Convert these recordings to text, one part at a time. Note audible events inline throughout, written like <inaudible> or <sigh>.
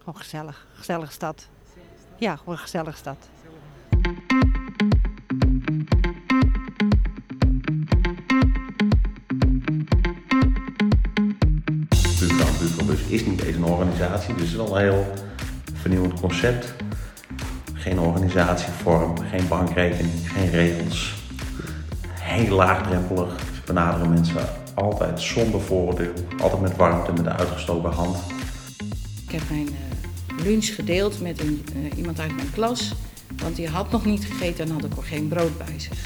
Gewoon gezellig. Gezellige stad. Ja, gewoon een gezellige stad. Buurvrouwbus is niet eens een organisatie, dus het is wel een heel vernieuwend concept. Geen organisatievorm, geen bankrekening, geen regels. Heel laagdrempelig. Ze benaderen mensen altijd zonder vooroordeel, altijd met warmte, met een uitgestoken hand. Ik heb mijn uh, lunch gedeeld met een, uh, iemand uit mijn klas, want die had nog niet gegeten en had ik ook geen brood bij zich.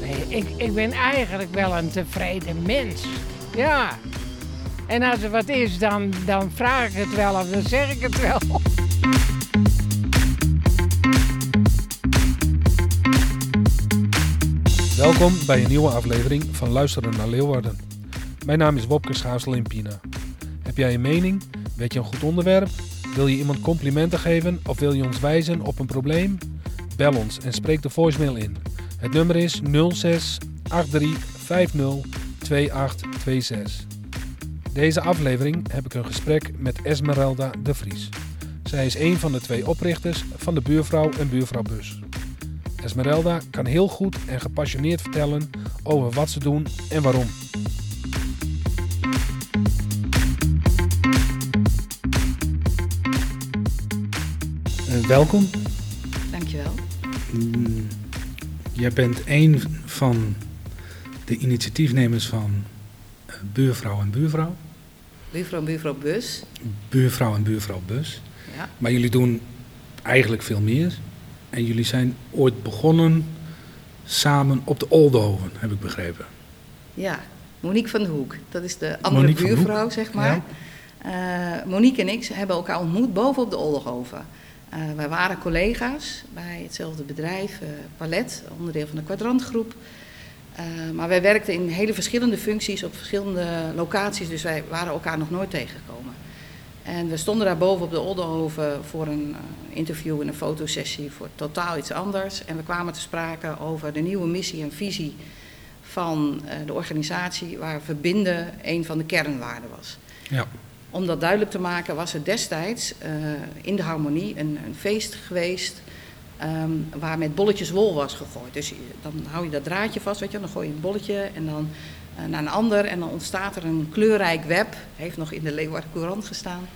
Nee, ik, ik ben eigenlijk wel een tevreden mens. Ja. En als er wat is, dan, dan vraag ik het wel of dan zeg ik het wel. Welkom bij een nieuwe aflevering van Luisteren naar Leeuwarden. Mijn naam is Wopke Schaasel in Pina. Heb jij een mening? Weet je een goed onderwerp? Wil je iemand complimenten geven of wil je ons wijzen op een probleem? Bel ons en spreek de voicemail in. Het nummer is 06 83 50 2826. Deze aflevering heb ik een gesprek met Esmeralda de Vries. Zij is een van de twee oprichters van de Buurvrouw en Buurvrouwbus. Esmeralda kan heel goed en gepassioneerd vertellen over wat ze doen en waarom. Welkom. Dankjewel. Mm, jij bent een van de initiatiefnemers van uh, Buurvrouw en Buurvrouw. Buurvrouw en Buurvrouwbus. Buurvrouw en Buurvrouwbus. Ja. Maar jullie doen eigenlijk veel meer. En jullie zijn ooit begonnen samen op de Oldenhoven, heb ik begrepen. Ja, Monique van de Hoek. Dat is de andere Monique buurvrouw, zeg maar. Ja. Uh, Monique en ik hebben elkaar ontmoet boven op de Oldenhoven. Uh, wij waren collega's bij hetzelfde bedrijf, uh, Palet, onderdeel van de kwadrantgroep. maar wij werkten in hele verschillende functies op verschillende locaties, dus wij waren elkaar nog nooit tegengekomen. En we stonden daar boven op de Oldenhoven voor een interview en een fotosessie voor totaal iets anders. En we kwamen te sprake over de nieuwe missie en visie van de organisatie, waar verbinden een van de kernwaarden was. Ja. Om dat duidelijk te maken was er destijds uh, in de harmonie een, een feest geweest um, waar met bolletjes wol was gegooid. Dus dan hou je dat draadje vast, weet je, dan gooi je een bolletje en dan uh, naar een ander en dan ontstaat er een kleurrijk web. Heeft nog in de Leeuwarden Courant gestaan.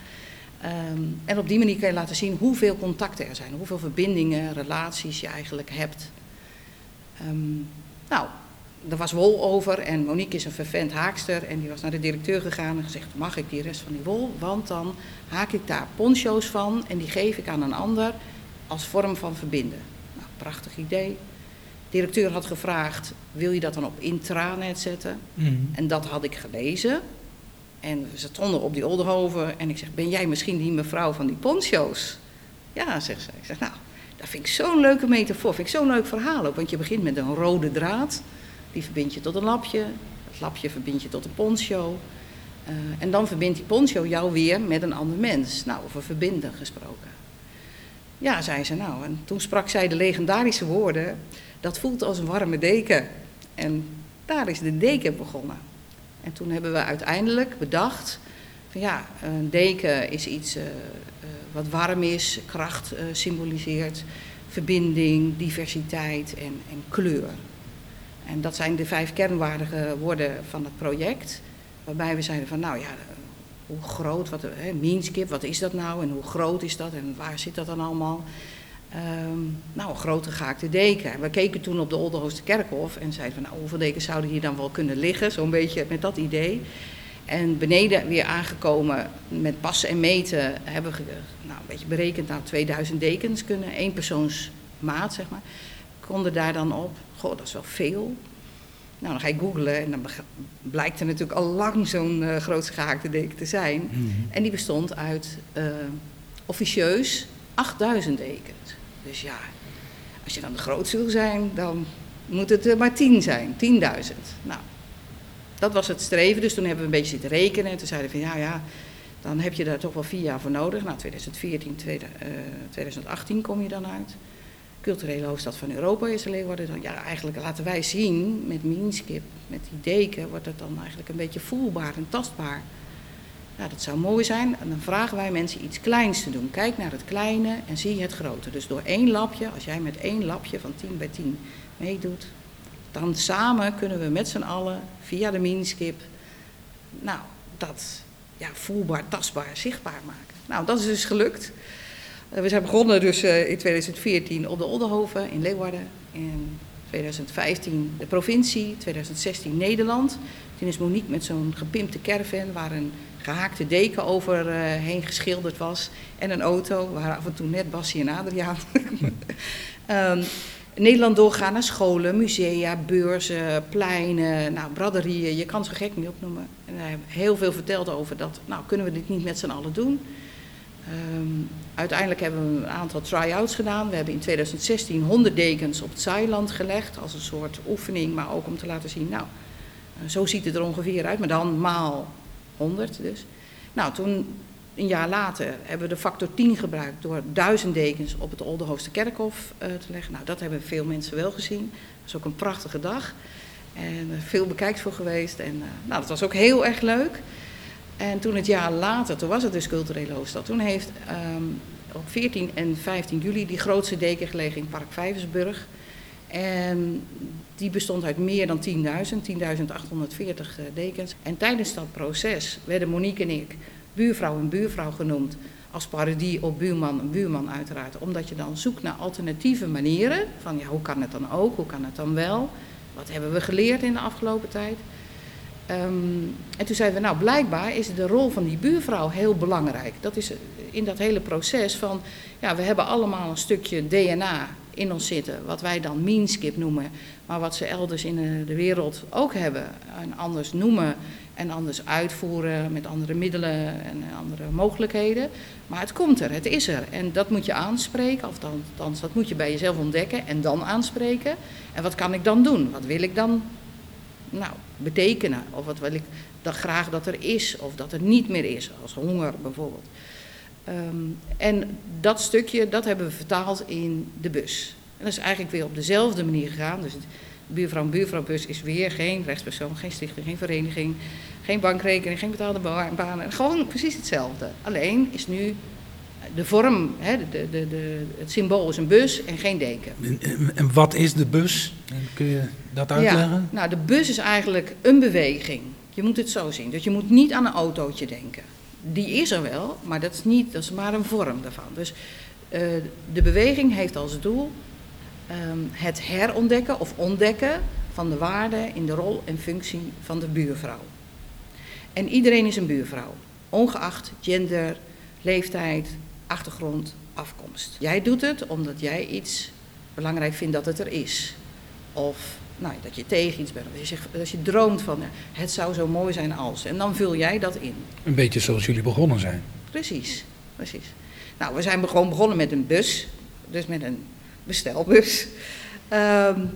Um, en op die manier kan je laten zien hoeveel contacten er zijn, hoeveel verbindingen, relaties je eigenlijk hebt. Um, nou, er was wol over en Monique is een vervent haakster en die was naar de directeur gegaan en gezegd: Mag ik die rest van die wol? Want dan haak ik daar poncho's van en die geef ik aan een ander als vorm van verbinden. Nou, prachtig idee. De directeur had gevraagd: Wil je dat dan op intranet zetten? Mm. En dat had ik gelezen. En we stonden op die Oldenhoven en ik zeg, ben jij misschien die mevrouw van die poncho's? Ja, zegt ze. Ik zeg, nou, dat vind ik zo'n leuke metafoor, vind ik zo'n leuk verhaal ook. Want je begint met een rode draad, die verbind je tot een lapje. Dat lapje verbind je tot een poncho. Uh, en dan verbindt die poncho jou weer met een ander mens. Nou, over verbinden gesproken. Ja, zei ze nou. En toen sprak zij de legendarische woorden, dat voelt als een warme deken. En daar is de deken begonnen. En toen hebben we uiteindelijk bedacht van ja, een deken is iets uh, uh, wat warm is, kracht symboliseert, verbinding, diversiteit en, en, kleur. En dat zijn de vijf kernwaardige woorden van het project. Waarbij we zeiden van nou ja, hoe groot, wat, hè, meanskip, wat is dat nou en hoe groot is dat en waar zit dat dan allemaal? Um, nou, grote gehaakte deken. We keken toen op de Oldenhooster Kerkhof en zeiden van, nou, hoeveel dekens zouden hier dan wel kunnen liggen? Zo'n beetje met dat idee. En beneden weer aangekomen met passen en meten hebben we nou, een beetje berekend, nou, 2000 dekens kunnen, één persoons maat, zeg maar. Konden daar dan op. Goh, dat is wel veel. Nou, dan ga je googlen en dan blijkt er natuurlijk al lang zo'n uh, grootste gehaakte deken te zijn. Mm -hmm. En die bestond uit uh, officieus 8000 dekens. Dus ja, als je dan de grootste wil zijn, dan moet het er maar 10 zijn, 10.000. Nou, dat was het streven. Dus toen hebben we een beetje zitten rekenen. En toen zeiden we van ja, ja, dan heb je daar toch wel vier jaar voor nodig. Nou, 2014, tweede, uh, 2018 kom je dan uit. Culturele hoofdstad van Europa is Leeuwarden. Dan, ja, eigenlijk laten wij zien met Minskip, met die deken, wordt het dan eigenlijk een beetje voelbaar en tastbaar. Nou, dat zou mooi zijn. En dan vragen wij mensen iets kleins te doen. Kijk naar het kleine en zie het grote. Dus door één lapje, als jij met één lapje van 10 bij 10 meedoet, dan samen kunnen we met z'n allen via de miniskip, nou, dat ja, voelbaar, tastbaar, zichtbaar maken. Nou, dat is dus gelukt. Uh, we zijn begonnen dus uh, in 2014 op de Oldenhoven in Leeuwarden. In 2015 de provincie, 2016 Nederland. Toen is Monique met zo'n gepimpte caravan waar een gehaakte deken overheen uh, geschilderd was. En een auto, waar af en toe net Bassie en Adriaan. um, <laughs> Nederland doorgaan naar scholen, musea, beurzen, pleinen, nou, braderieën. Je kan ze gek niet opnoemen. En hij heeft heel veel verteld over dat, nou kunnen we dit niet met z'n allen doen. Um, uiteindelijk hebben we een aantal try-outs gedaan. We hebben in 2016 100 dekens op het Zeiland gelegd als een soort oefening, maar ook om te laten zien, nou, zo ziet het er ongeveer uit, maar dan maal 100 dus. Nou, toen een jaar later hebben we de factor 10 gebruikt door duizend dekens op het Oldenhoofdse Kerkhof uh, te leggen. Nou, dat hebben veel mensen wel gezien. Dat is ook een prachtige dag. En veel bekijkt voor geweest. En uh, nou, dat was ook heel erg leuk. En toen het jaar later, toen was het dus culturele hoofdstad. Toen heeft um, op 14 en 15 juli die grootste deken gelegen in Park Vijversburg. En die bestond uit meer dan 10.000, 10.840 dekens. En tijdens dat proces werden Monique en ik buurvrouw en buurvrouw genoemd. Als parodie op buurman en buurman uiteraard. Omdat je dan zoekt naar alternatieve manieren. Van ja, hoe kan het dan ook? Hoe kan het dan wel? Wat hebben we geleerd in de afgelopen tijd? Um, en toen zeiden we, nou blijkbaar is de rol van die buurvrouw heel belangrijk. Dat is in dat hele proces van, ja, we hebben allemaal een stukje DNA in ons zitten, wat wij dan meanskip noemen, maar wat ze elders in de wereld ook hebben en anders noemen en anders uitvoeren met andere middelen en andere mogelijkheden. Maar het komt er, het is er en dat moet je aanspreken, of althans dat moet je bij jezelf ontdekken en dan aanspreken. En wat kan ik dan doen? Wat wil ik dan nou, betekenen? Of wat wil ik dan graag dat er is of dat er niet meer is, als honger bijvoorbeeld. Um, en dat stukje, dat hebben we vertaald in de bus. En dat is eigenlijk weer op dezelfde manier gegaan. Dus het buurvrouw en buurvrouwbus is weer geen rechtspersoon, geen stichting, geen vereniging, geen bankrekening, geen betaalde banen. Gewoon precies hetzelfde. Alleen is nu de vorm, hè, de, de, de, het symbool is een bus en geen deken. En, en wat is de bus? Kun je dat uitleggen? Ja, nou, de bus is eigenlijk een beweging. Je moet het zo zien. Dus je moet niet aan een autootje denken die is er wel, maar dat is, niet, dat is maar een vorm daarvan. Dus uh, de beweging heeft als doel um, het herontdekken of ontdekken van de waarde in de rol en functie van de buurvrouw. En iedereen is een buurvrouw, ongeacht gender, leeftijd, achtergrond, afkomst. Jij doet het omdat jij iets belangrijk vindt dat het er is. Of nou, dat je tegen iets bent. Als je, zegt, als je droomt van het zou zo mooi zijn als. En dan vul jij dat in. Een beetje zoals jullie begonnen zijn. Precies, precies. Nou, we zijn gewoon begonnen met een bus. Dus met een bestelbus. Um,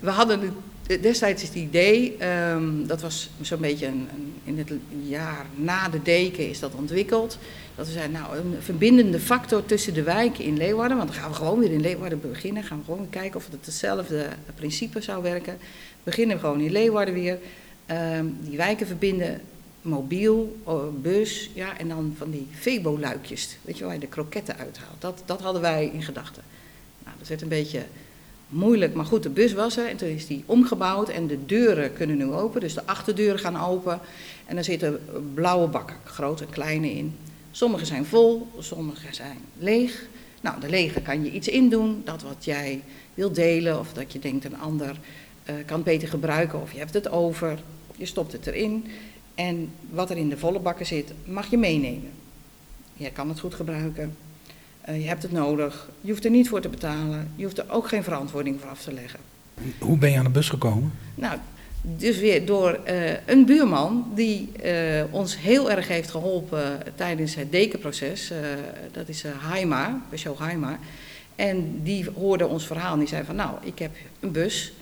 we hadden destijds het idee, um, dat was zo'n beetje een, in het jaar na de deken is dat ontwikkeld. Dat we zeiden, nou, een verbindende factor tussen de wijken in Leeuwarden. Want dan gaan we gewoon weer in Leeuwarden beginnen. Gaan we gewoon kijken of het hetzelfde principe zou werken. Beginnen we gewoon in Leeuwarden weer. Um, die wijken verbinden, mobiel, bus, ja, en dan van die Febo-luikjes. Weet je waar je de kroketten uithaalt. Dat, dat hadden wij in gedachten. Nou, dat werd een beetje moeilijk, maar goed, de bus was er en toen is die omgebouwd en de deuren kunnen nu open. Dus de achterdeuren gaan open en er zitten blauwe bakken, grote en kleine in. Sommige zijn vol, sommige zijn leeg. Nou, de lege kan je iets in doen, dat wat jij wil delen of dat je denkt een ander uh, kan beter gebruiken of je hebt het over je stopt het erin. En wat er in de volle bakken zit, mag je meenemen. Jij kan het goed gebruiken, je hebt het nodig, je hoeft er niet voor te betalen, je hoeft er ook geen verantwoording voor af te leggen. Hoe ben je aan de bus gekomen? Nou, dus weer door uh, een buurman die uh, ons heel erg heeft geholpen tijdens het dekenproces. Uh, dat is Haima, Besho Haima. En die hoorde ons verhaal en die zei van nou, ik heb een bus.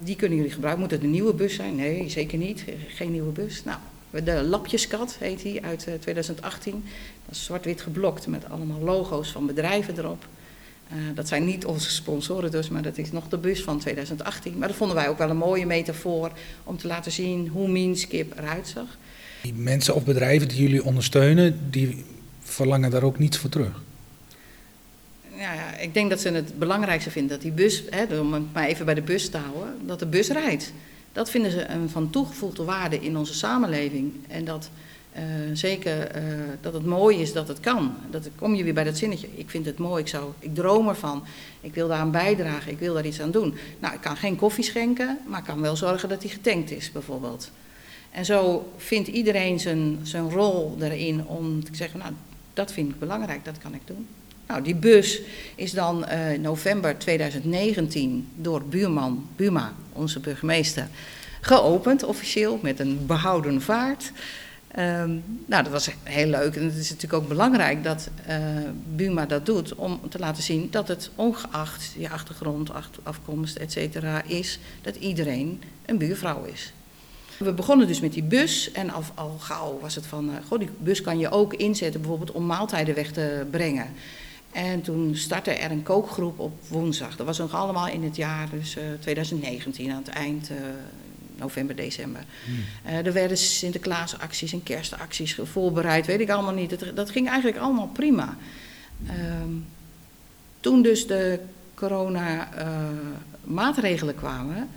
die kunnen jullie gebruiken. Moet het een nieuwe bus zijn? Nee, zeker niet. Geen nieuwe bus. Nou, de Lapjeskat heet die uit 2018. Dat is zwart-wit geblokt met allemaal logo's van bedrijven erop. Uh, dat zijn niet onze sponsoren dus, maar dat is nog de bus van 2018. Maar dat vonden wij ook wel een mooie metafoor om te laten zien hoe Meanskip eruit zag. Die mensen of bedrijven die jullie ondersteunen, die verlangen daar ook niets voor terug. Ja, ja, ik denk dat ze het belangrijkste vinden dat die bus, hè, om het maar even bij de bus te houden, dat de bus rijdt. Dat vinden ze een van toegevoegde waarde in onze samenleving. En dat uh, zeker uh, dat het mooi is dat het kan. Dat kom je weer bij dat zinnetje. Ik vind het mooi, ik, zou, ik droom ervan. Ik wil daaraan bijdragen, ik wil daar iets aan doen. Nou, ik kan geen koffie schenken, maar ik kan wel zorgen dat die getankt is, bijvoorbeeld. En zo vindt iedereen zijn, zijn rol erin om te zeggen, nou, dat vind ik belangrijk, dat kan ik doen. Nou, die bus is dan uh, november 2019 door buurman Buma, onze burgemeester, geopend officieel met een behouden vaart. Um, nou, dat was heel leuk en het is natuurlijk ook belangrijk dat uh, Buma dat doet om te laten zien dat het ongeacht je achtergrond, afkomst, et cetera, is dat iedereen een buurvrouw is. We begonnen dus met die bus en al, al gauw was het van, uh, goh, die bus kan je ook inzetten bijvoorbeeld om maaltijden weg te brengen. En toen startte er een kookgroep op woensdag. Dat was nog allemaal in het jaar dus, uh, 2019, aan het eind, uh, november, december. Hmm. Uh, er werden Sinterklaasacties en kerstacties voorbereid, weet ik allemaal niet. Dat, dat ging eigenlijk allemaal prima. Um, toen dus de corona-maatregelen kwamen,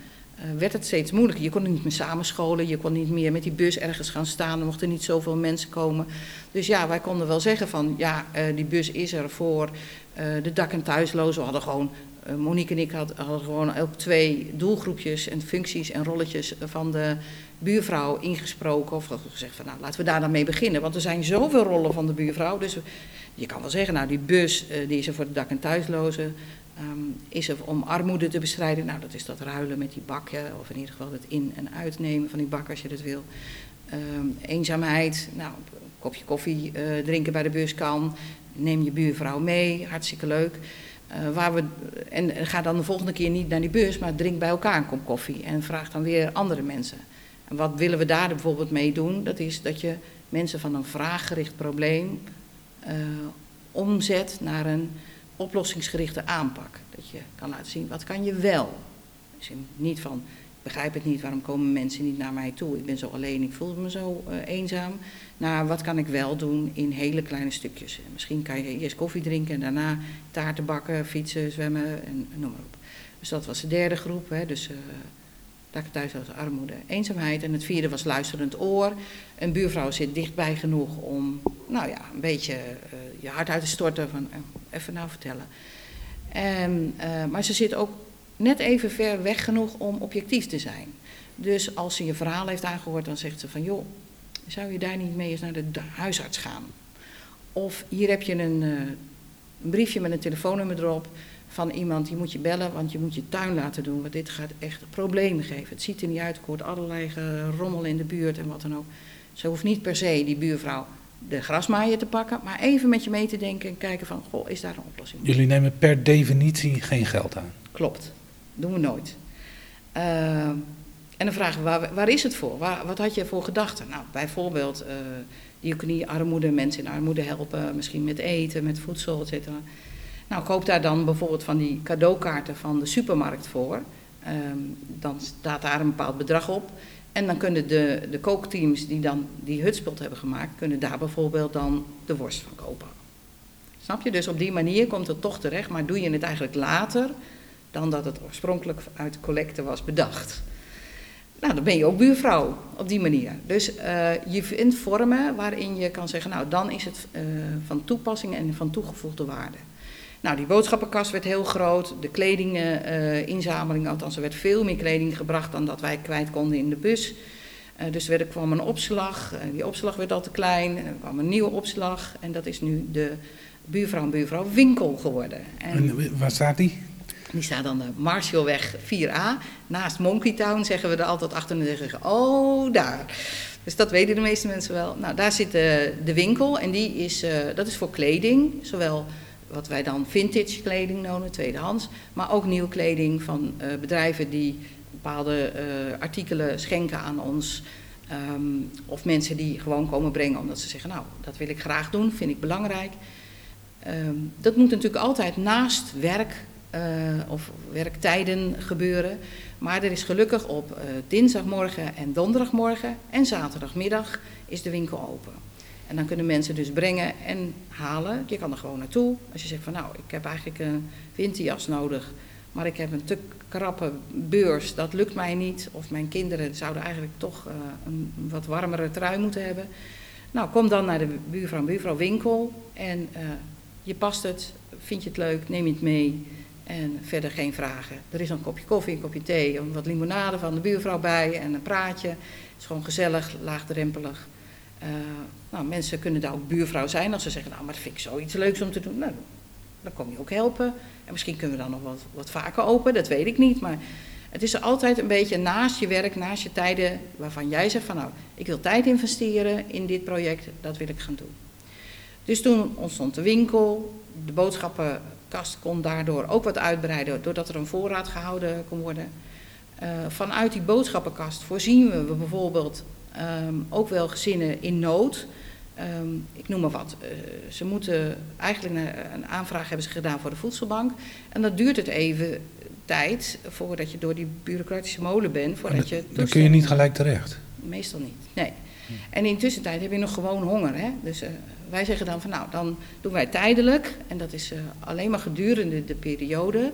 werd het steeds moeilijker. Je kon niet meer samenscholen, je kon niet meer met die bus ergens gaan staan, er mochten niet zoveel mensen komen. Dus ja, wij konden wel zeggen van, ja, uh, die bus is er voor uh, de dak- en thuislozen. We hadden gewoon, Monique en ik hadden, gewoon ook twee doelgroepjes en functies en rolletjes van de buurvrouw ingesproken. Of gezegd van, nou, laten we daar dan mee beginnen. Want er zijn zoveel rollen van de buurvrouw, dus je kan wel zeggen, nou, die bus die is er voor de dak- en thuislozen. Um, is er om armoede te bestrijden? Nou, dat is dat ruilen met die bakken, of in ieder geval het in- en uitnemen van die bakken als je dat wil. Um, eenzaamheid, nou, een kopje koffie uh, drinken bij de bus kan. Neem je buurvrouw mee, hartstikke leuk. Uh, waar we, en ga dan de volgende keer niet naar die bus, maar drink bij elkaar een kop koffie. En vraag dan weer andere mensen. En wat willen we daar bijvoorbeeld mee doen? Dat is dat je mensen van een vraaggericht probleem uh, omzet naar een oplossingsgerichte aanpak. Dat je kan laten zien, wat kan je wel? Dus niet van, begrijp het niet, waarom komen mensen niet naar mij toe? Ik ben zo alleen, ik voel me zo uh, eenzaam. Nou, wat kan ik wel doen in hele kleine stukjes? Misschien kan je eerst koffie drinken en daarna taarten bakken, fietsen, zwemmen en, noem maar op. Dus dat was de derde groep, hè, dus... Uh, thuis was armoede, eenzaamheid. En het vierde was luisterend oor. Een buurvrouw zit dichtbij genoeg om, nou ja, een beetje uh, je hart uit te storten van, uh, even nou vertellen. En, uh, maar ze zit ook net even ver weg genoeg om objectief te zijn. Dus als ze je verhaal heeft aangehoord, dan zegt ze van, joh, zou je daar niet mee eens naar de huisarts gaan? Of hier heb je een, een briefje met een telefoonnummer erop van iemand, die moet je bellen, want je moet je tuin laten doen. Want dit gaat echt problemen geven. Het ziet er niet uit, ik hoort allerlei rommel in de buurt en wat dan ook. Ze hoeft niet per se, die buurvrouw, de grasmaaier te pakken, maar even met je mee te denken en kijken van, goh, is daar een oplossing? Jullie nemen per definitie geen geld aan. Klopt, doen we nooit. Uh, en dan vragen we, waar, waar is het voor? Waar, wat had je voor gedachten? Nou, bijvoorbeeld uh, diaconie, armoede, mensen in armoede helpen, misschien met eten, met voedsel, et cetera. Nou, koop daar dan bijvoorbeeld van die cadeaukaarten van de supermarkt voor. Um, dan staat daar een bepaald bedrag op. En dan kunnen de, de kookteams die dan die hutspot hebben gemaakt, kunnen daar bijvoorbeeld dan de worst van kopen. Snap je? Dus op die manier komt het toch terecht, maar doe je het eigenlijk later dan dat het oorspronkelijk uit collecte was bedacht. Nou, dan ben je ook buurvrouw op die manier. Dus uh, je vindt vormen waarin je kan zeggen, nou, dan is het uh, van toepassing en van toegevoegde waarde. Nou, die boodschappenkast werd heel groot. De kledinginzameling, uh, althans er werd veel meer kleding gebracht dan dat wij kwijt konden in de bus. Uh, dus er kwam een opslag. Uh, die opslag werd al te klein. Er kwam een nieuwe opslag. En dat is nu de buurvrouw en buurvrouw winkel geworden. En, en waar staat die? Die staat dan de Marshallweg 4A. Naast Monkey Town zeggen we er altijd achter en zeggen, oh daar. Dus dat weten de meeste mensen wel. Nou, daar zit de, de winkel en die is, uh, dat is voor kleding. Zowel wat wij dan vintage kleding noemen, tweedehands. Maar ook nieuwe kleding van uh, bedrijven die bepaalde uh, artikelen schenken aan ons. Um, of mensen die gewoon komen brengen omdat ze zeggen, nou, dat wil ik graag doen, vind ik belangrijk. Um, dat moet natuurlijk altijd naast werk uh, of werktijden gebeuren. Maar er is gelukkig op dinsdagmorgen en donderdagmorgen en zaterdagmiddag is de winkel open. En dan kunnen mensen dus brengen en halen. Je kan er gewoon naartoe. Als je zegt van nou, ik heb eigenlijk een winterjas nodig, maar ik heb een te krappe beurs, dat lukt mij niet. Of mijn kinderen zouden eigenlijk toch uh, een wat warmere trui moeten hebben. Nou, kom dan naar de buurvrouw en buurvrouw winkel en uh, je past het, vind je het leuk, neem je het mee. En verder geen vragen. Er is een kopje koffie, een kopje thee, wat limonade van de buurvrouw bij en een praatje. Het is gewoon gezellig, laagdrempelig. Uh, nou, mensen kunnen daar ook buurvrouw zijn als ze zeggen, nou, maar dat vind ik zoiets leuks om te doen. Nou, dan kom je ook helpen. En misschien kunnen we dan nog wat, wat vaker open, dat weet ik niet. Maar het is altijd een beetje naast je werk, naast je tijden, waarvan jij zegt van nou, ik wil tijd investeren in dit project, dat wil ik gaan doen. Dus toen ontstond de winkel, de boodschappenkast kon daardoor ook wat uitbreiden, doordat er een voorraad gehouden kon worden. Uh, vanuit die boodschappenkast voorzien we bijvoorbeeld um, ook wel gezinnen in nood. Um, ik noem maar wat. Uh, ze moeten eigenlijk een aanvraag hebben ze gedaan voor de voedselbank. En dan duurt het even tijd voordat je door die bureaucratische molen bent. Voordat je dan kun je niet gelijk terecht. Meestal niet, nee. En in tussentijd heb je nog gewoon honger. Hè? Dus uh, wij zeggen dan van nou, dan doen wij tijdelijk. En dat is uh, alleen maar gedurende de periode.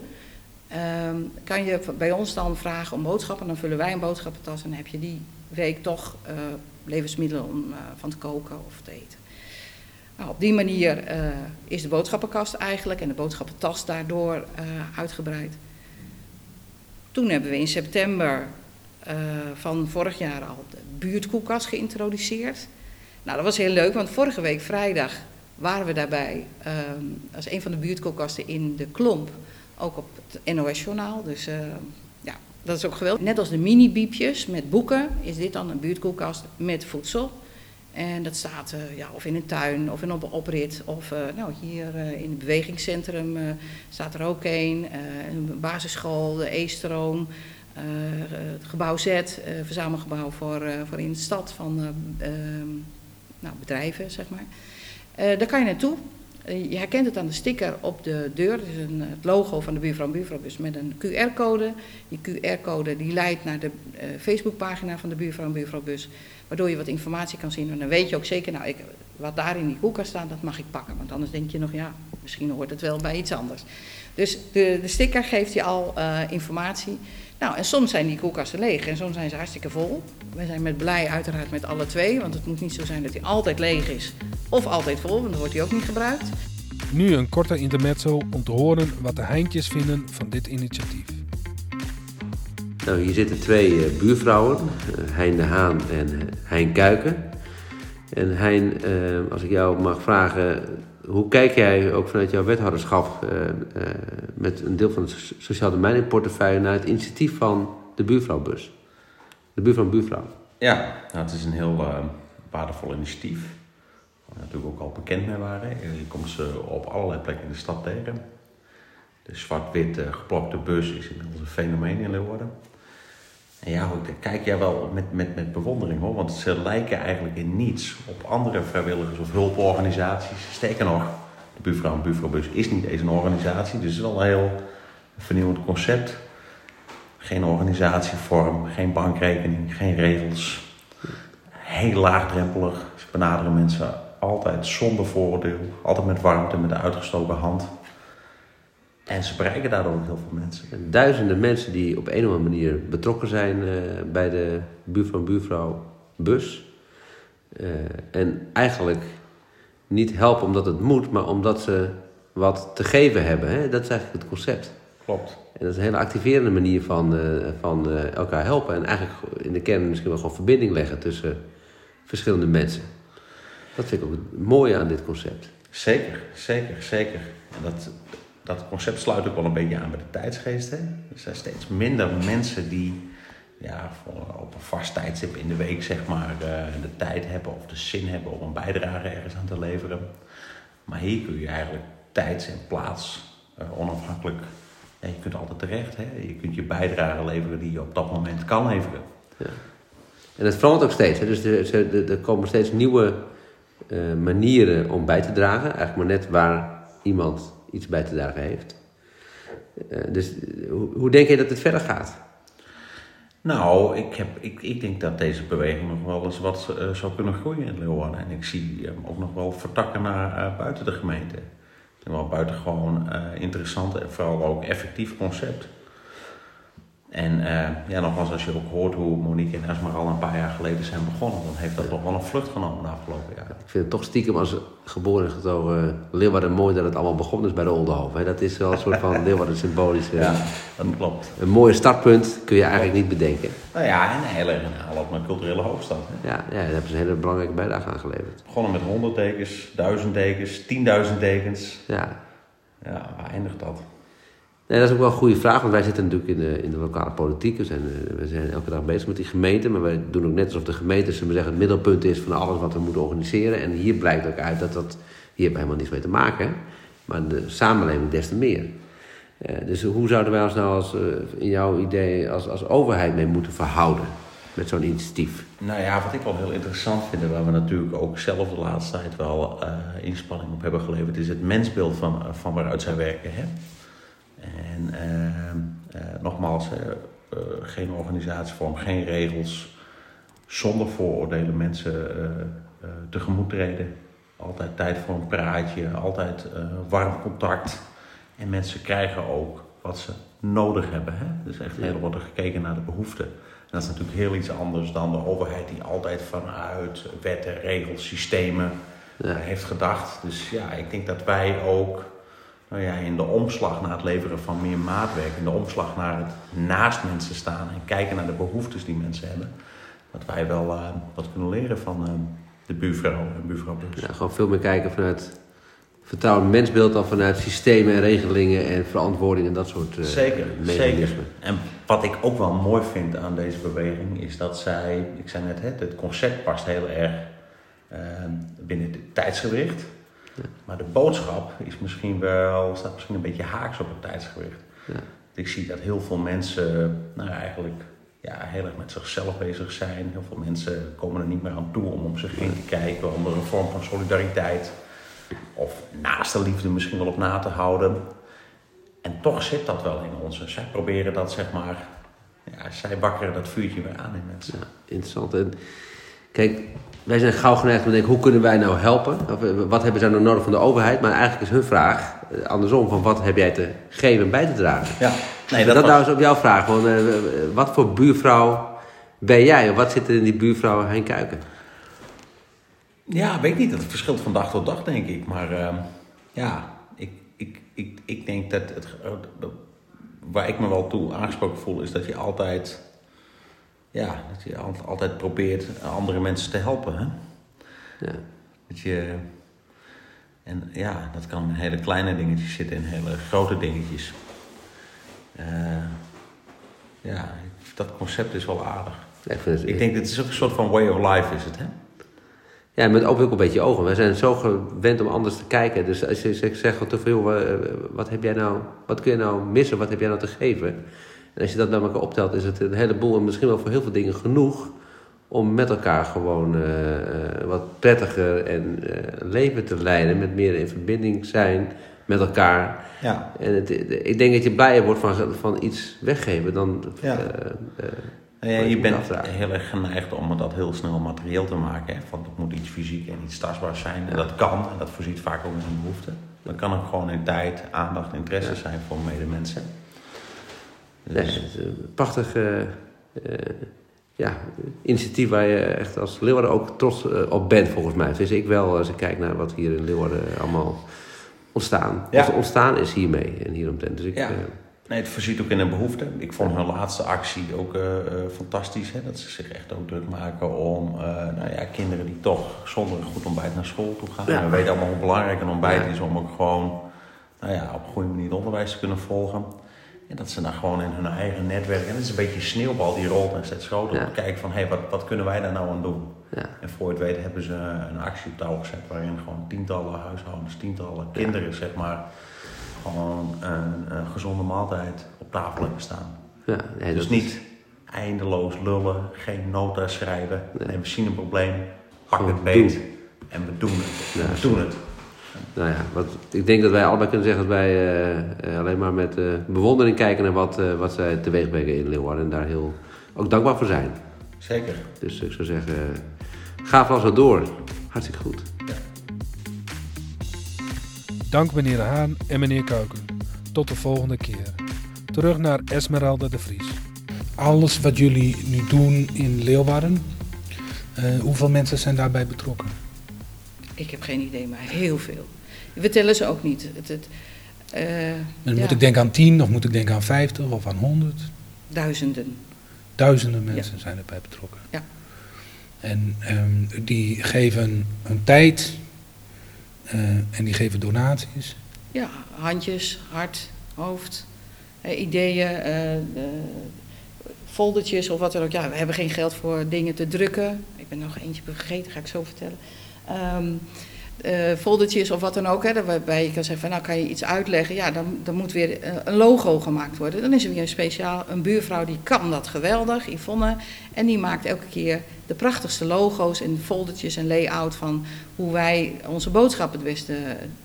Um, kan je bij ons dan vragen om boodschappen. Dan vullen wij een boodschappentas en dan heb je die week toch uh, levensmiddelen om uh, van te koken of te eten. Nou, op die manier uh, is de boodschappenkast eigenlijk en de boodschappentas daardoor uitgebreid. Toen hebben we in september van vorig jaar al de buurtkoelkast geïntroduceerd. Nou, dat was heel leuk, want vorige week vrijdag waren we daarbij um, als een van de buurtkoelkasten in de Klomp, ook op het NOS-journaal. Dus ja, dat is ook geweldig. Net als de mini-biepjes met boeken, is dit dan een buurtkoelkast met voedsel. En dat staat uh, ja, of in een tuin of in op een oprit. Of uh, nou, hier uh, in het bewegingscentrum staat er ook een. een basisschool, de E-stroom. het gebouw Z, verzamelgebouw voor, voor in de stad van nou, bedrijven, zeg maar. daar kan je naartoe. Je herkent het aan de sticker op de deur. Is een, het logo van de buurvrouw en buurvrouwbus met een QR-code. Die QR-code die leidt naar de uh, Facebookpagina van de buurvrouw en buurvrouwbus. Waardoor je wat informatie kan zien. En dan weet je ook zeker, nou, ik, wat daar in die koelkast staat, dat mag ik pakken. Want anders denk je nog, ja, misschien hoort het wel bij iets anders. Dus de, de sticker geeft je al uh, informatie. Nou, en soms zijn die koelkasten leeg en soms zijn ze hartstikke vol. We zijn met blij uiteraard met alle twee, want het moet niet zo zijn dat hij altijd leeg is of altijd vol, want dan wordt hij ook niet gebruikt. Nu een korte intermezzo om te horen wat de Heintjes vinden van dit initiatief. Nou, hier zitten twee uh, buurvrouwen, uh, Hein de Haan en uh, Hein Kuiken. En Hein, als ik jou mag vragen, hoe kijk jij ook vanuit jouw wethouderschap met een deel van het sociaal domein in portefeuille naar het initiatief van de buurvrouwbus? De buurvrouw buurvrouw. Ja, nou, het is een heel waardevol initiatief natuurlijk ook al bekend mee waren. Je komt ze op allerlei plekken in de stad tegen. De zwart-wit geplokte bus is inmiddels een fenomeen in Leeuwarden. En ja, kijk jij wel met, met, met bewondering hoor, want ze lijken eigenlijk in niets op andere vrijwilligers of hulporganisaties. Sterker nog, de buurvrouw en buurvrouwbus is niet eens een organisatie, dus het is wel een heel vernieuwend concept. Geen organisatievorm, geen bankrekening, geen regels. Heel laagdrempelig. Ze benaderen mensen altijd zonder vooroordeel, altijd met warmte, met de uitgestoken hand. En ze bereiken daardoor ook heel veel mensen. Duizenden mensen die op een of andere manier betrokken zijn uh, bij de buurvrouw buurvrouw bus. Uh, en eigenlijk niet helpen omdat het moet, maar omdat ze wat te geven hebben. Hè? Dat is eigenlijk het concept. Klopt. En dat is een hele activerende manier van, uh, van elkaar helpen. En eigenlijk in de kern misschien wel gewoon verbinding leggen tussen verschillende mensen. Dat vind ik ook het mooie aan dit concept. Zeker, zeker, zeker. En dat, dat concept sluit ook wel een beetje aan bij de tijdsgeest. Hè? Er zijn steeds minder mensen die ja, voor, op een vast tijdstip in de week zeg maar, uh, de tijd hebben of de zin hebben om een bijdrage ergens aan te leveren. Maar hier kun je eigenlijk tijds en plaats uh, onafhankelijk. Ja, je kunt altijd terecht. Hè? Je kunt je bijdrage leveren die je op dat moment kan leveren. Ja. En het verandert ook steeds. Hè? Dus er, er, komen steeds nieuwe uh, manieren om bij te dragen. Eigenlijk maar net waar iemand iets bij te dragen heeft. Uh, dus hoe, hoe, denk je dat het verder gaat? Nou, ik, heb, ik, ik denk dat deze beweging nog wel eens wat eh, zou kunnen groeien in Leeuwarden. En ik zie hem ook nog wel vertakken naar eh, buiten de gemeente. Het wel buitengewoon eh interessant en vooral ook effectief concept. En eh, ja, nogmaals, als je ook hoort hoe Monique en Esmer al een paar jaar geleden zijn begonnen, dan heeft dat nog wel een vlucht genomen de afgelopen jaren. Ik vind het toch stiekem als geboren en getogen Leeuwarden mooi dat het allemaal begonnen is bij de Oldenhof. hè. Dat is wel een soort van <laughs> Leeuwarden symbolisch. eh, Ja, dat klopt. Een mooie startpunt kun je eigenlijk niet bedenken. Nou ja, en een hele aanloop naar culturele hoofdstad. Hè. Ja, ja, daar hebben ze een hele belangrijke bijdrage aan geleverd. Begonnen met 100 dekens, 1000 dekens, 10.000 dekens. Ja. Ja, waar eindigt dat? Nee, dat is ook wel een goede vraag, want wij zitten natuurlijk in de, in de lokale politiek. We zijn, eh, we zijn elke dag bezig met die gemeente, maar wij doen ook net alsof de gemeente we zeggen, het middelpunt is van alles wat we moeten organiseren. En hier blijkt ook uit dat dat hier helemaal niets mee te maken, maar de samenleving des te meer. Eh, dus hoe zouden wij ons nou als, eh, in jouw idee als, als overheid mee moeten verhouden met zo'n initiatief? Nou ja, wat ik wel heel interessant vind, waar we natuurlijk ook zelf de laatste tijd wel inspanning op hebben geleverd, is het mensbeeld van, van waaruit zij werken. Hè? En ehm, eh, nogmaals, eh, eh, geen organisatievorm, geen regels, zonder vooroordelen mensen tegemoet treden. Altijd tijd voor een praatje, altijd warm contact. En mensen krijgen ook wat ze nodig hebben. Hè? Dus echt heel wordt er gekeken naar de behoeften. En dat is natuurlijk heel iets anders dan de overheid die altijd vanuit wetten, regels, systemen Ja. heeft gedacht. Dus ja, ik denk dat wij ook nou ja, in de omslag naar het leveren van meer maatwerk, in de omslag naar het naast mensen staan en kijken naar de behoeftes die mensen hebben, dat wij wel eh, wat kunnen leren van eh, de buurvrouw en buurvrouw. Ja, gewoon veel meer kijken vanuit vertrouwd mensbeeld dan vanuit systemen en regelingen en verantwoording en dat soort eh, Zeker, zeker. En wat ik ook wel mooi vind aan deze beweging is dat zij, ik zei net, het concept past heel erg binnen het tijdsgewicht. Maar de boodschap is misschien wel, staat misschien een beetje haaks op het tijdsgewicht. Ja. Ik zie dat heel veel mensen nou, ja, eigenlijk ja, heel erg met zichzelf bezig zijn. Heel veel mensen komen er niet meer aan toe om om zich heen te kijken, om er een vorm van solidariteit of naaste liefde misschien wel op na te houden. En toch zit dat wel in ons. En zij proberen dat, zeg maar, ja, zij bakkeren dat vuurtje weer aan in mensen. Ja, interessant. En kijk, wij zijn gauw geneigd om te denken, hoe kunnen wij nou helpen? Of, eh, wat hebben zij nou nodig van de overheid? Maar eigenlijk is hun vraag eh, andersom, van wat heb jij te geven en bij te dragen? Ja, nee, dat dat, nou was- is op jouw vraag. Want, eh, wat voor buurvrouw ben jij? Of wat zit er in die buurvrouw Hein Kuiken? Ja, weet ik niet. Dat verschilt van dag tot dag, denk ik. Maar ehm, ja, ik, ik, ik, ik denk dat het, dat- waar ik me wel toe aangesproken voel, is dat je altijd, ja, dat je al- altijd probeert andere mensen te helpen. Hè? Ja. Dat je, en ja, dat kan in hele kleine dingetjes zitten, in hele grote dingetjes. Eh, ja, dat concept is wel aardig. Ja, ik vind het- Ik denk, dit is ook een soort van way of life, is het, hè? Ja, met ook een beetje ogen. Wij zijn zo gewend om anders te kijken. Dus als je zegt, zegt te veel, eh, wat heb jij nou, wat kun je nou missen, wat heb jij nou te geven? En als je dat bij elkaar optelt, is het een heleboel en misschien wel voor heel veel dingen genoeg om met elkaar gewoon eh, eh, wat prettiger en eh, leven te leiden, met meer in verbinding zijn met elkaar. Ja. En het, ik denk dat je blijer wordt van, van iets weggeven dan. Ja. Ja, je bent heel erg geneigd om dat heel snel materieel te maken. Hè? Van het moet iets fysiek en iets tastbaars zijn. En dat kan, en dat voorziet vaak ook in een behoefte. Dan kan ook gewoon in tijd, aandacht, interesse zijn voor medemensen. Nee, het is een prachtig eh, eh, ja, initiatief waar je echt als Leeuwarden ook trots eh, op bent, volgens mij. Dus ik wel, als ik kijk naar wat hier in Leeuwarden allemaal ontstaan. Ja. Of ontstaan is hiermee en hieromtrent. Dus ik, Ja. nee, het voorziet ook in een behoefte. Ik vond hun laatste actie ook fantastisch. Hè? Dat ze zich echt ook druk maken om nou ja, kinderen die toch zonder een goed ontbijt naar school toe gaan. Ja. En we weten allemaal hoe belangrijk een ontbijt Ja. is om ook gewoon nou ja, op een goede manier het onderwijs te kunnen volgen. En dat ze dan gewoon in hun eigen netwerk, en het is een beetje een sneeuwbal die rolt en steeds groter, Ja. kijken van hé, hey, wat, wat kunnen wij daar nou aan doen? ja. En voor het weet hebben ze een actie op touw gezet waarin gewoon tientallen huishoudens, tientallen kinderen, zeg maar, gewoon een, een gezonde maaltijd op tafel hebben staan. ja nee, dus is- niet eindeloos lullen, geen nota schrijven. Nee. Nee, we zien een probleem, pak het beet en we doen het. Ja, we doen het. Nou ja, wat, ik denk dat wij allebei kunnen zeggen dat wij eh, eh, alleen maar met eh, bewondering kijken naar wat, eh, wat zij teweeg brengen in Leeuwarden. En daar heel ook dankbaar voor zijn. Zeker. Dus ik zou zeggen, ga vast wat door. Hartstikke goed. Dank meneer Haan en meneer Kuiken. Tot de volgende keer. Terug naar Esmeralda de Vries. Alles wat jullie nu doen in Leeuwarden, eh, hoeveel mensen zijn daarbij betrokken? Ik heb geen idee, maar heel veel. We tellen ze ook niet. Het, het, eh, Dan ja, Moet ik denken aan 10 of moet ik denken aan 50 of aan 100? Duizenden. Duizenden mensen zijn erbij betrokken. Ja. En ehm, die geven hun tijd eh, en die geven donaties. Ja, handjes, hart, hoofd, eh, ideeën, foldertjes of wat dan ook. Ja, we hebben geen geld voor dingen te drukken. Ik ben nog eentje vergeten, ga ik zo vertellen. Ehm eh, foldertjes of wat dan ook, hè, waarbij je kan zeggen van nou kan je iets uitleggen. Ja, dan, dan moet weer eh, een logo gemaakt worden. Dan is er weer een speciaal, een buurvrouw die kan dat geweldig, Yvonne. En die maakt elke keer de prachtigste logo's en foldertjes en layout van hoe wij onze boodschap het beste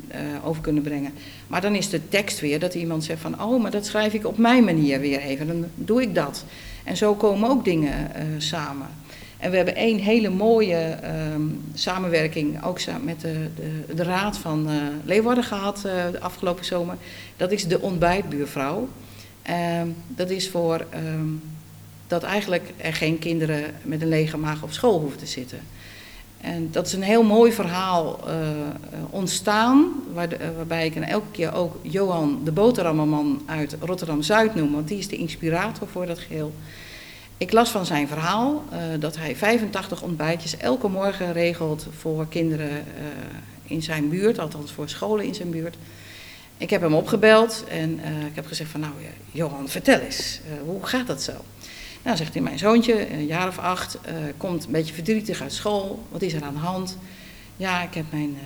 eh, over kunnen brengen. Maar dan is de tekst weer dat iemand zegt van oh, maar dat schrijf ik op mijn manier weer even. Dan doe ik dat. En zo komen ook dingen samen. En we hebben één hele mooie ehm, samenwerking, ook met de, de, de Raad van eh Leeuwarden gehad eh, de afgelopen zomer. Dat is de ontbijtbuurvrouw. Ehm, dat is voor ehm, dat eigenlijk er geen kinderen met een lege maag op school hoeven te zitten. En dat is een heel mooi verhaal eh, ontstaan, waarbij ik dan elke keer ook Johan de boterhammerman uit Rotterdam-Zuid noem, want die is de inspirator voor dat geheel. Ik las van zijn verhaal eh, dat hij 85 ontbijtjes elke morgen regelt voor kinderen eh, in zijn buurt, althans voor scholen in zijn buurt. Ik heb hem opgebeld en eh, ik heb gezegd van nou Johan, vertel eens, hoe gaat dat zo? Nou, zegt hij, mijn zoontje, een jaar of acht, komt een beetje verdrietig uit school. Wat is er aan de hand? Ja, ik heb mijn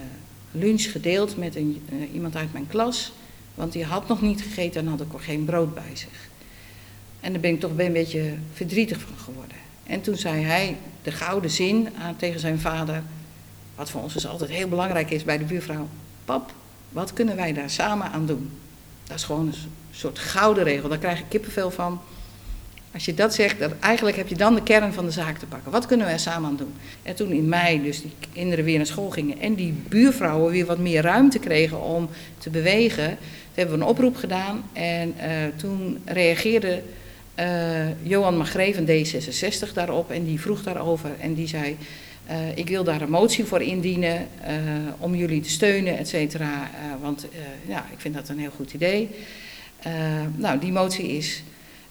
lunch gedeeld met een, iemand uit mijn klas, want die had nog niet gegeten en had ook geen brood bij zich. En daar ben ik toch een beetje verdrietig van geworden. En toen zei hij de gouden zin aan, tegen zijn vader, wat voor ons dus altijd heel belangrijk is bij de buurvrouw. Pap, wat kunnen wij daar samen aan doen? Dat is gewoon een soort gouden regel, daar krijg ik kippenvel van. Als je dat zegt, dan, eigenlijk heb je dan de kern van de zaak te pakken. Wat kunnen wij samen aan doen? En toen in mei dus die kinderen weer naar school gingen en die buurvrouwen weer wat meer ruimte kregen om te bewegen, toen hebben we een oproep gedaan en eh, toen reageerde eh, Johan Magreef van D66 daarop en die vroeg daarover en die zei, eh, ik wil daar een motie voor indienen eh, om jullie te steunen, et cetera, want ja, ik vind dat een heel goed idee. Nou, die motie is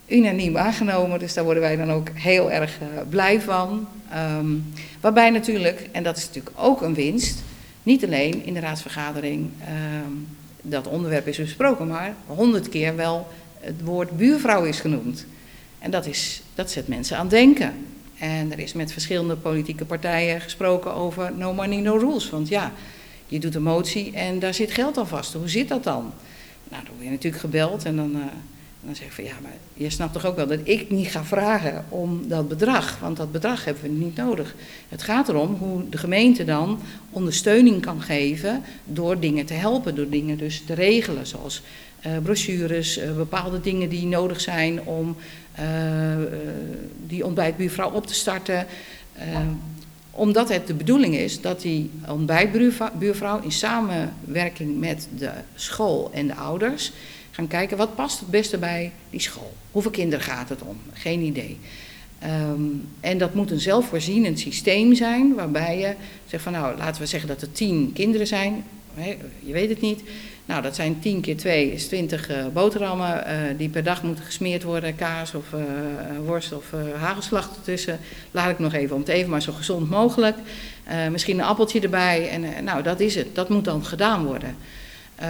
unaniem aangenomen, dus daar worden wij dan ook heel erg blij van. Ehm, waarbij natuurlijk, en dat is natuurlijk ook een winst, niet alleen in de raadsvergadering ehm, dat onderwerp is besproken, maar honderd keer wel het woord buurvrouw is genoemd. En dat, is, dat zet mensen aan denken. En er is met verschillende politieke partijen gesproken over no money, no rules. Want ja, je doet een motie en daar zit geld aan vast. Hoe zit dat dan? Nou, dan word je natuurlijk gebeld en dan, eh, dan zeg ik van ja, maar je snapt toch ook wel dat ik niet ga vragen om dat bedrag. Want dat bedrag hebben we niet nodig. Het gaat erom hoe de gemeente dan ondersteuning kan geven door dingen te helpen. Door dingen dus te regelen, zoals eh, brochures, eh, bepaalde dingen die nodig zijn om die ontbijtbuurvrouw op te starten. Eh, omdat het de bedoeling is dat die ontbijtbuurvrouw in samenwerking met de school en de ouders gaan kijken wat past het beste bij die school. Hoeveel kinderen gaat het om? Geen idee. Ehm, en dat moet een zelfvoorzienend systeem zijn waarbij je zegt van nou laten we zeggen dat er tien kinderen zijn. Je weet het niet. Nou, dat zijn 10 keer 2 is 20 eh, boterhammen eh, die per dag moeten gesmeerd worden. Kaas of eh, worst of hagelslag ertussen. Laat ik nog even om het even, maar zo gezond mogelijk. Misschien een appeltje erbij. En nou, dat is het. Dat moet dan gedaan worden. Eh,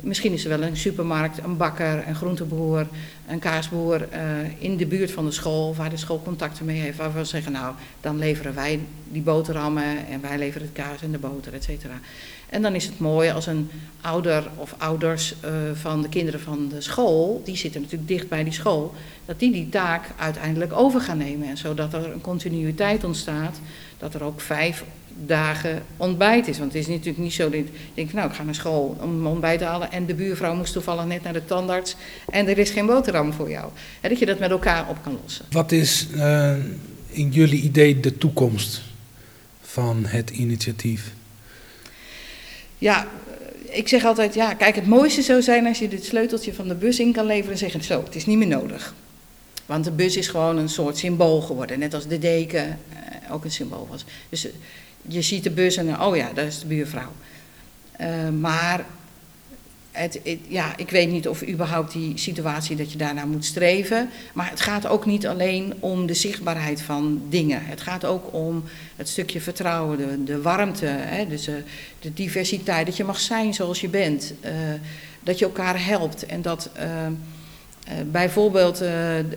misschien is er wel een supermarkt, een bakker, een groenteboer, een kaasboer eh, in de buurt van de school, waar de school contacten mee heeft, waar we zeggen, nou, dan leveren wij die boterhammen en wij leveren het kaas en de boter, et cetera. En dan is het mooi als een ouder of ouders eh, van de kinderen van de school, die zitten natuurlijk dicht bij die school, dat die die taak uiteindelijk over gaan nemen. En zodat er een continuïteit ontstaat, dat er ook vijf dagen ontbijt is. Want het is natuurlijk niet zo dat ik denk, nou ik ga naar school om ontbijt te halen en de buurvrouw moest toevallig net naar de tandarts en er is geen boterham voor jou. Dat je dat met elkaar op kan lossen. Wat is eh, in jullie idee de toekomst van het initiatief? Ja, ik zeg altijd, ja, kijk, het mooiste zou zijn als je dit sleuteltje van de bus in kan leveren en zeggen, zo, het is niet meer nodig. Want de bus is gewoon een soort symbool geworden, net als de deken eh, ook een symbool was. Dus je ziet de bus en oh ja, dat is de buurvrouw. Uh, maar het, het, ja, ik weet niet of überhaupt die situatie dat je daarna moet streven. Maar het gaat ook niet alleen om de zichtbaarheid van dingen. Het gaat ook om het stukje vertrouwen, de, warmte, hè, dus, uh, de diversiteit. Dat je mag zijn zoals je bent. Uh, dat je elkaar helpt. En dat bijvoorbeeld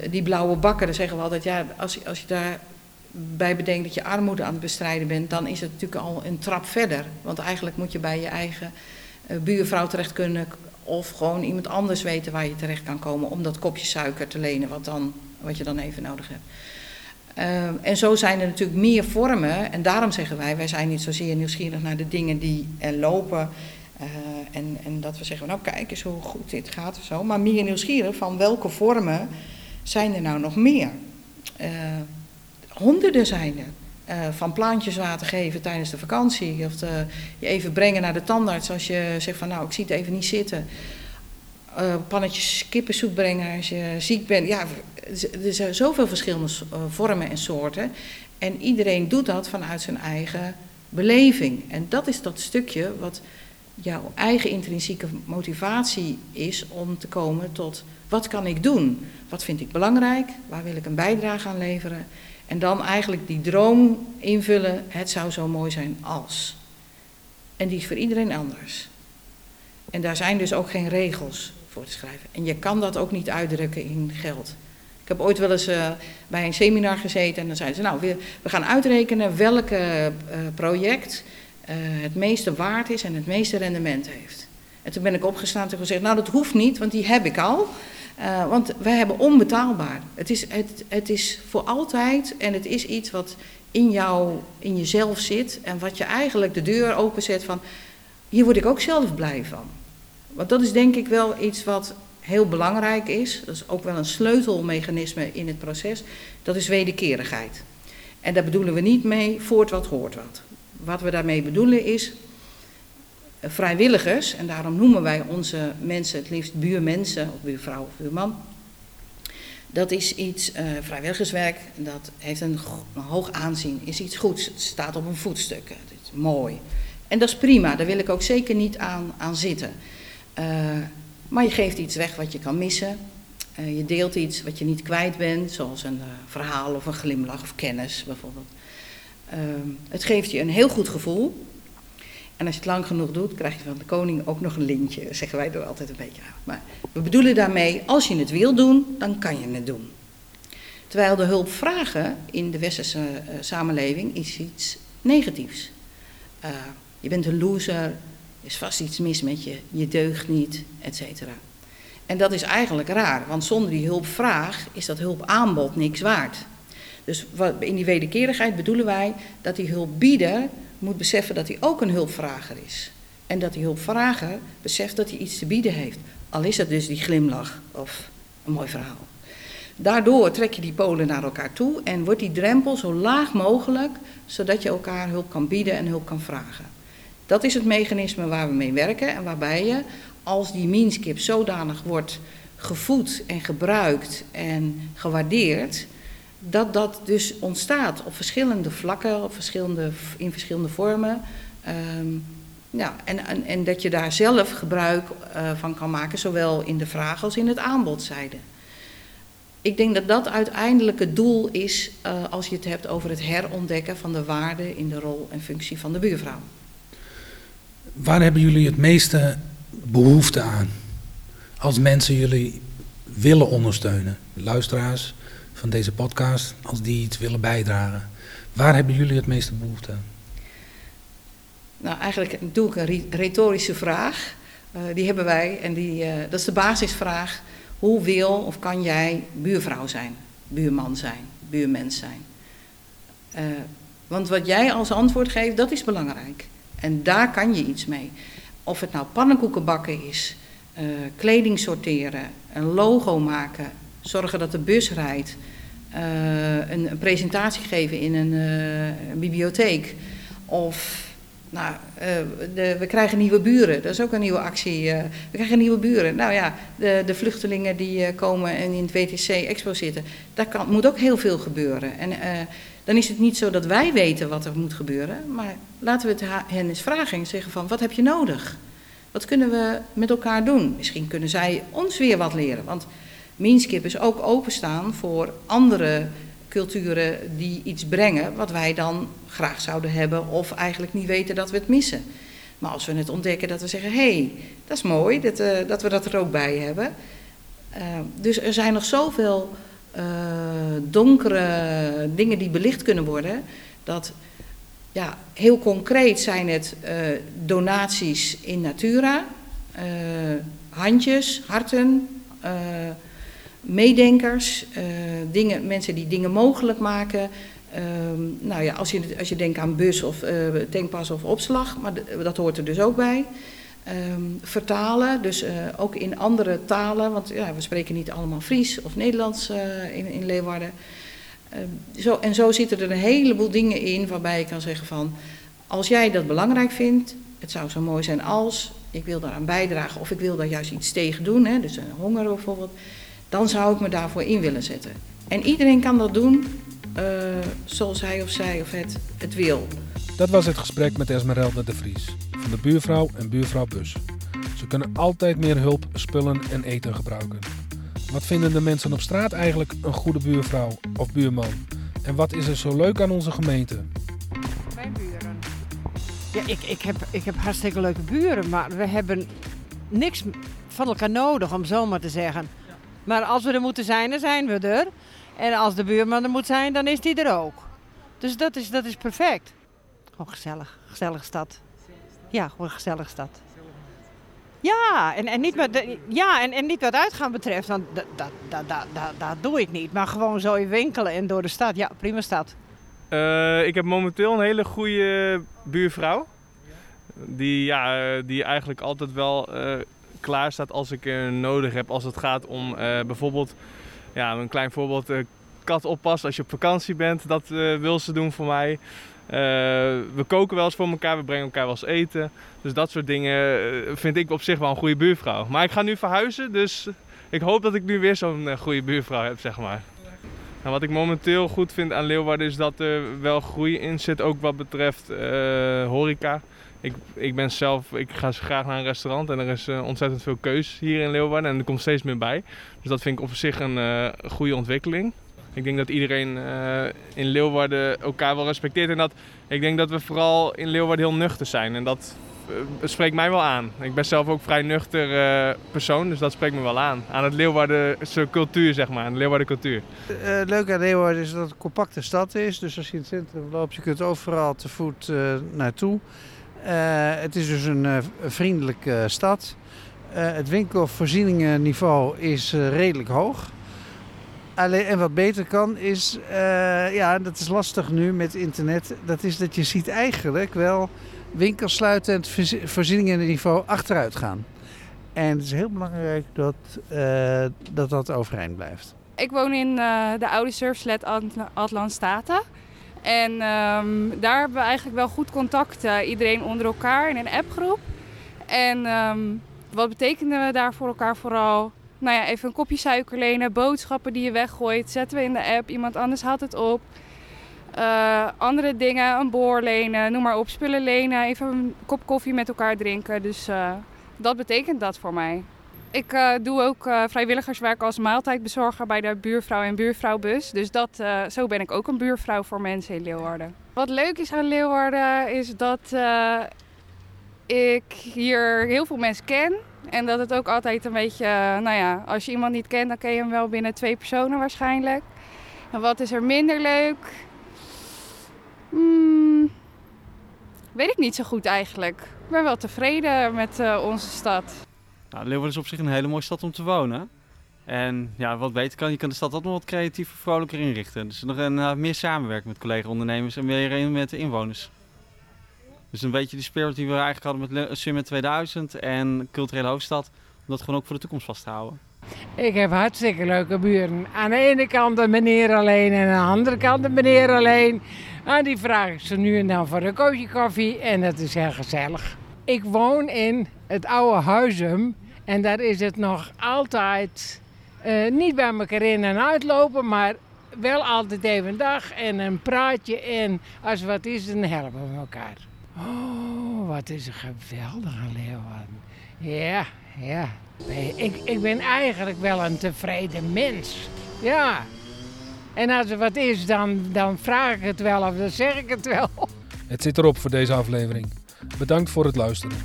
die blauwe bakken, dan zeggen we altijd, ja, als, als je daar bij bedenkt dat je armoede aan het bestrijden bent, dan is het natuurlijk al een trap verder. Want eigenlijk moet je bij je eigen uh, buurvrouw terecht kunnen of gewoon iemand anders weten waar je terecht kan komen om dat kopje suiker te lenen wat, dan, wat je dan even nodig hebt. Uh, en zo zijn er natuurlijk meer vormen en daarom zeggen wij, wij zijn niet zozeer nieuwsgierig naar de dingen die er lopen uh, en, en dat we zeggen, nou kijk eens hoe goed dit gaat of zo, maar meer nieuwsgierig van welke vormen zijn er nou nog meer. Honderden zijn er. Uh, van plantjes water geven tijdens de vakantie. Of de, je even brengen naar de tandarts als je zegt van nou ik zie het even niet zitten. Uh, pannetjes kippensoep brengen als je ziek bent. Ja, er zijn zoveel verschillende vormen en soorten. En iedereen doet dat vanuit zijn eigen beleving. En dat is dat stukje wat jouw eigen intrinsieke motivatie is om te komen tot wat kan ik doen? Wat vind ik belangrijk? Waar wil ik een bijdrage aan leveren? En dan eigenlijk die droom invullen, het zou zo mooi zijn als. En die is voor iedereen anders. En daar zijn dus ook geen regels voor te schrijven. En je kan dat ook niet uitdrukken in geld. Ik heb ooit wel eens uh, bij een seminar gezeten en dan zeiden ze, nou, we, gaan uitrekenen welk uh, project uh, het meeste waard is en het meeste rendement heeft. En toen ben ik opgestaan en gezegd, nou dat hoeft niet, want die heb ik al. Uh, want wij hebben onbetaalbaar. Het is, het, het is voor altijd en het is iets wat in jou, in jezelf zit en wat je eigenlijk de deur openzet van, hier word ik ook zelf blij van. Want dat is denk ik wel iets wat heel belangrijk is. Dat is ook wel een sleutelmechanisme in het proces. Dat is wederkerigheid. En daar bedoelen we niet mee voort wat hoort wat. Wat we daarmee bedoelen is vrijwilligers, en daarom noemen wij onze mensen het liefst buurmensen, of buurvrouw of buurman. Dat is iets, uh, vrijwilligerswerk, dat heeft een, hoog aanzien, is iets goeds. Het staat op een voetstuk, het is mooi. En dat is prima, daar wil ik ook zeker niet aan, aan zitten. Uh, maar je geeft iets weg wat je kan missen. Je deelt iets wat je niet kwijt bent, zoals een verhaal of een glimlach of kennis bijvoorbeeld. het geeft je een heel goed gevoel. En als je het lang genoeg doet, krijg je van de koning ook nog een lintje, zeggen wij er altijd een beetje aan. Maar we bedoelen daarmee, als je het wil doen, dan kan je het doen. Terwijl de hulp vragen in de westerse uh, samenleving is iets negatiefs. Uh, je bent een loser, er is vast iets mis met je, je deugt niet, et cetera. En dat is eigenlijk raar, want zonder die hulpvraag is dat hulpaanbod niks waard. Dus in die wederkerigheid bedoelen wij dat die hulpbieder moet beseffen dat hij ook een hulpvrager is. En dat die hulpvrager beseft dat hij iets te bieden heeft. Al is het dus die glimlach of een mooi verhaal. Daardoor trek je die polen naar elkaar toe en wordt die drempel zo laag mogelijk, zodat je elkaar hulp kan bieden en hulp kan vragen. Dat is het mechanisme waar we mee werken en waarbij je, als die meanskip zodanig wordt gevoed en gebruikt en gewaardeerd, dat dat dus ontstaat op verschillende vlakken, op verschillende, in verschillende vormen. Um, ja, en, en, en, dat je daar zelf gebruik uh, van kan maken, zowel in de vraag als in het aanbodzijde. Ik denk dat dat uiteindelijk het doel is uh, als je het hebt over het herontdekken van de waarde in de rol en functie van de buurvrouw. Waar hebben jullie het meeste behoefte aan? Als mensen jullie willen ondersteunen, luisteraars, van deze podcast, als die iets willen bijdragen. Waar hebben jullie het meeste behoefte aan? Nou, eigenlijk doe ik een retorische vraag. Uh, die hebben wij en die, uh, dat is de basisvraag. Hoe wil of kan jij buurvrouw zijn, buurman zijn, buurmens zijn? Uh, Want wat jij als antwoord geeft, dat is belangrijk. En daar kan je iets mee. Of het nou pannenkoeken bakken is, kleding sorteren, een logo maken, zorgen dat de bus rijdt, een, een, presentatie geven in een, een bibliotheek. Of nou, uh, de, we krijgen nieuwe buren, dat is ook een nieuwe actie. We krijgen nieuwe buren. Nou ja, de, de vluchtelingen die komen en in het WTC-expo zitten, daar kan, moet ook heel veel gebeuren. En dan is het niet zo dat wij weten wat er moet gebeuren, maar laten we het hen eens vragen en zeggen van, wat heb je nodig? Wat kunnen we met elkaar doen? Misschien kunnen zij ons weer wat leren, want Minskip is ook openstaan voor andere culturen die iets brengen wat wij dan graag zouden hebben of eigenlijk niet weten dat we het missen. Maar als we het ontdekken dat we zeggen, hé, hey, dat is mooi dat, uh, dat we dat er ook bij hebben. Uh, dus er zijn nog zoveel uh, donkere dingen die belicht kunnen worden, dat ja, heel concreet zijn het donaties in natura, handjes, harten, meedenkers, uh, dingen, mensen die dingen mogelijk maken. Uh, nou ja, als je, als je denkt aan bus of uh, tankpas of opslag, maar dat hoort er dus ook bij. Um, vertalen, dus ook in andere talen, want ja, we spreken niet allemaal Fries of Nederlands in, in Leeuwarden. Ehm, zo, en zo zitten er een heleboel dingen in waarbij je kan zeggen van, als jij dat belangrijk vindt, het zou zo mooi zijn als, ik wil daaraan bijdragen of ik wil daar juist iets tegen doen, hè, dus honger bijvoorbeeld dan zou ik me daarvoor in willen zetten. En iedereen kan dat doen uh, zoals hij of zij of het het wil. Dat was het gesprek met Esmeralda de Vries van de buurvrouw en buurvrouw Bus. Ze kunnen altijd meer hulp, spullen en eten gebruiken. Wat vinden de mensen op straat eigenlijk een goede buurvrouw of buurman? En wat is er zo leuk aan onze gemeente? Mijn buren. Ja, ik, ik, heb, ik heb hartstikke leuke buren, maar we hebben niks van elkaar nodig, om zo maar te zeggen. Maar als we er moeten zijn, dan zijn we er. En als de buurman er moet zijn, dan is die er ook. Dus dat is, dat is perfect. Gewoon gezellig. Gezellige stad. Ja, gewoon een gezellige stad. Ja, en, en, niet, met, ja en, en niet wat uitgaan betreft, want dat, dat, dat, dat, dat, doe ik niet. Maar gewoon zo in winkelen en door de stad. Ja, prima stad. Uh, ik heb momenteel een hele goede buurvrouw. Die, ja, die eigenlijk altijd wel uh, klaar staat als ik er nodig heb. Als het gaat om uh, bijvoorbeeld, ja, een klein voorbeeld, uh, kat oppassen als je op vakantie bent. Dat uh, wil ze doen voor mij. we koken wel eens voor elkaar, we brengen elkaar wel eens eten. Dus dat soort dingen vind ik op zich wel een goede buurvrouw. Maar ik ga nu verhuizen, dus ik hoop dat ik nu weer zo'n goede buurvrouw heb, zeg maar. Nou, wat ik momenteel goed vind aan Leeuwarden is dat er wel groei in zit, ook wat betreft horeca ik, ik ben zelf, ik ga graag naar een restaurant en er is uh, ontzettend veel keus hier in Leeuwarden en er komt steeds meer bij. Dus dat vind ik op zich een uh, goede ontwikkeling. Ik denk dat iedereen uh, in Leeuwarden elkaar wel respecteert en dat ik denk dat we vooral in Leeuwarden heel nuchter zijn en dat spreekt mij wel aan. Ik ben zelf ook vrij nuchter persoon, dus dat spreekt me wel aan. Aan het Leeuwardense cultuur, zeg maar, aan de Leeuwarden cultuur. leuk aan Leeuwarden is dat het een compacte stad is, dus als je in het centrum loopt, je kunt overal te voet naartoe. Uh, het is dus een uh, vriendelijke stad. Uh, het winkelvoorzieningenniveau is redelijk hoog. En wat beter kan is, ja, dat is lastig nu met internet, dat is dat je ziet eigenlijk wel winkels sluiten en het voorzieningenniveau achteruit gaan. En het is heel belangrijk dat dat, dat overeind blijft. Ik woon in de oude surfslet Atlant Staten. En um, daar hebben we eigenlijk wel goed contact, uh, iedereen onder elkaar in een appgroep. En um, wat betekenen we daar voor elkaar vooral? Nou ja, even een kopje suiker lenen, boodschappen die je weggooit, zetten we in de app, iemand anders haalt het op. Uh, andere dingen, een boor lenen, noem maar op, spullen lenen, even een kop koffie met elkaar drinken. Dus uh, dat betekent dat voor mij. Ik uh, doe ook uh, vrijwilligerswerk als maaltijdbezorger bij de buurvrouw en buurvrouwbus. Dus dat, uh, zo ben ik ook een buurvrouw voor mensen in Leeuwarden. Wat leuk is aan Leeuwarden is dat ik hier heel veel mensen ken. En dat het ook altijd een beetje, nou ja, als je iemand niet kent, dan ken je hem wel binnen twee personen waarschijnlijk. En wat is er minder leuk? Hmm, weet ik niet zo goed eigenlijk. Ik ben wel tevreden met onze stad. Nou, is op zich een hele mooie stad om te wonen. En ja, wat beter kan, je kan de stad ook nog wat creatiever, vrolijker inrichten. Dus nog een, uh, meer samenwerken met collega-ondernemers en meer met de inwoners. Dus een beetje die spirit die we eigenlijk hadden met Summit 2000 en Culturele Hoofdstad, om dat gewoon ook voor de toekomst vast te houden. Ik heb hartstikke leuke buren. Aan de ene kant de meneer alleen en aan de andere kant de meneer alleen. En die vraag ik ze nu en dan voor een koosje koffie en dat is heel gezellig. Ik woon in het oude Huizum en daar is het nog altijd uh, niet bij elkaar in en uitlopen, maar wel altijd even een dag en een praatje en als wat is, dan helpen we elkaar. Oh, wat is een geweldige Leeuwarden. Ja, ja. Ik, ik ben eigenlijk wel een tevreden mens. Ja. En als er wat is, dan, dan vraag ik het wel of dan zeg ik het wel. Het zit erop voor deze aflevering. Bedankt voor het luisteren.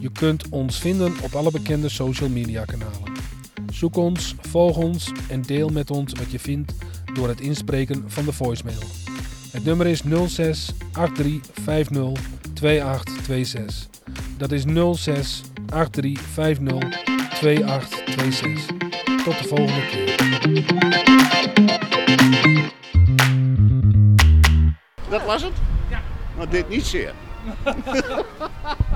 Je kunt ons vinden op alle bekende social media kanalen. Zoek ons, volg ons en deel met ons wat je vindt door het inspreken van de voicemail. Het nummer is 06 8350 2826. Dat is 06 8350 2826. Tot de volgende keer. Dat was het? Ja. Maar dit niet zeer. <laughs>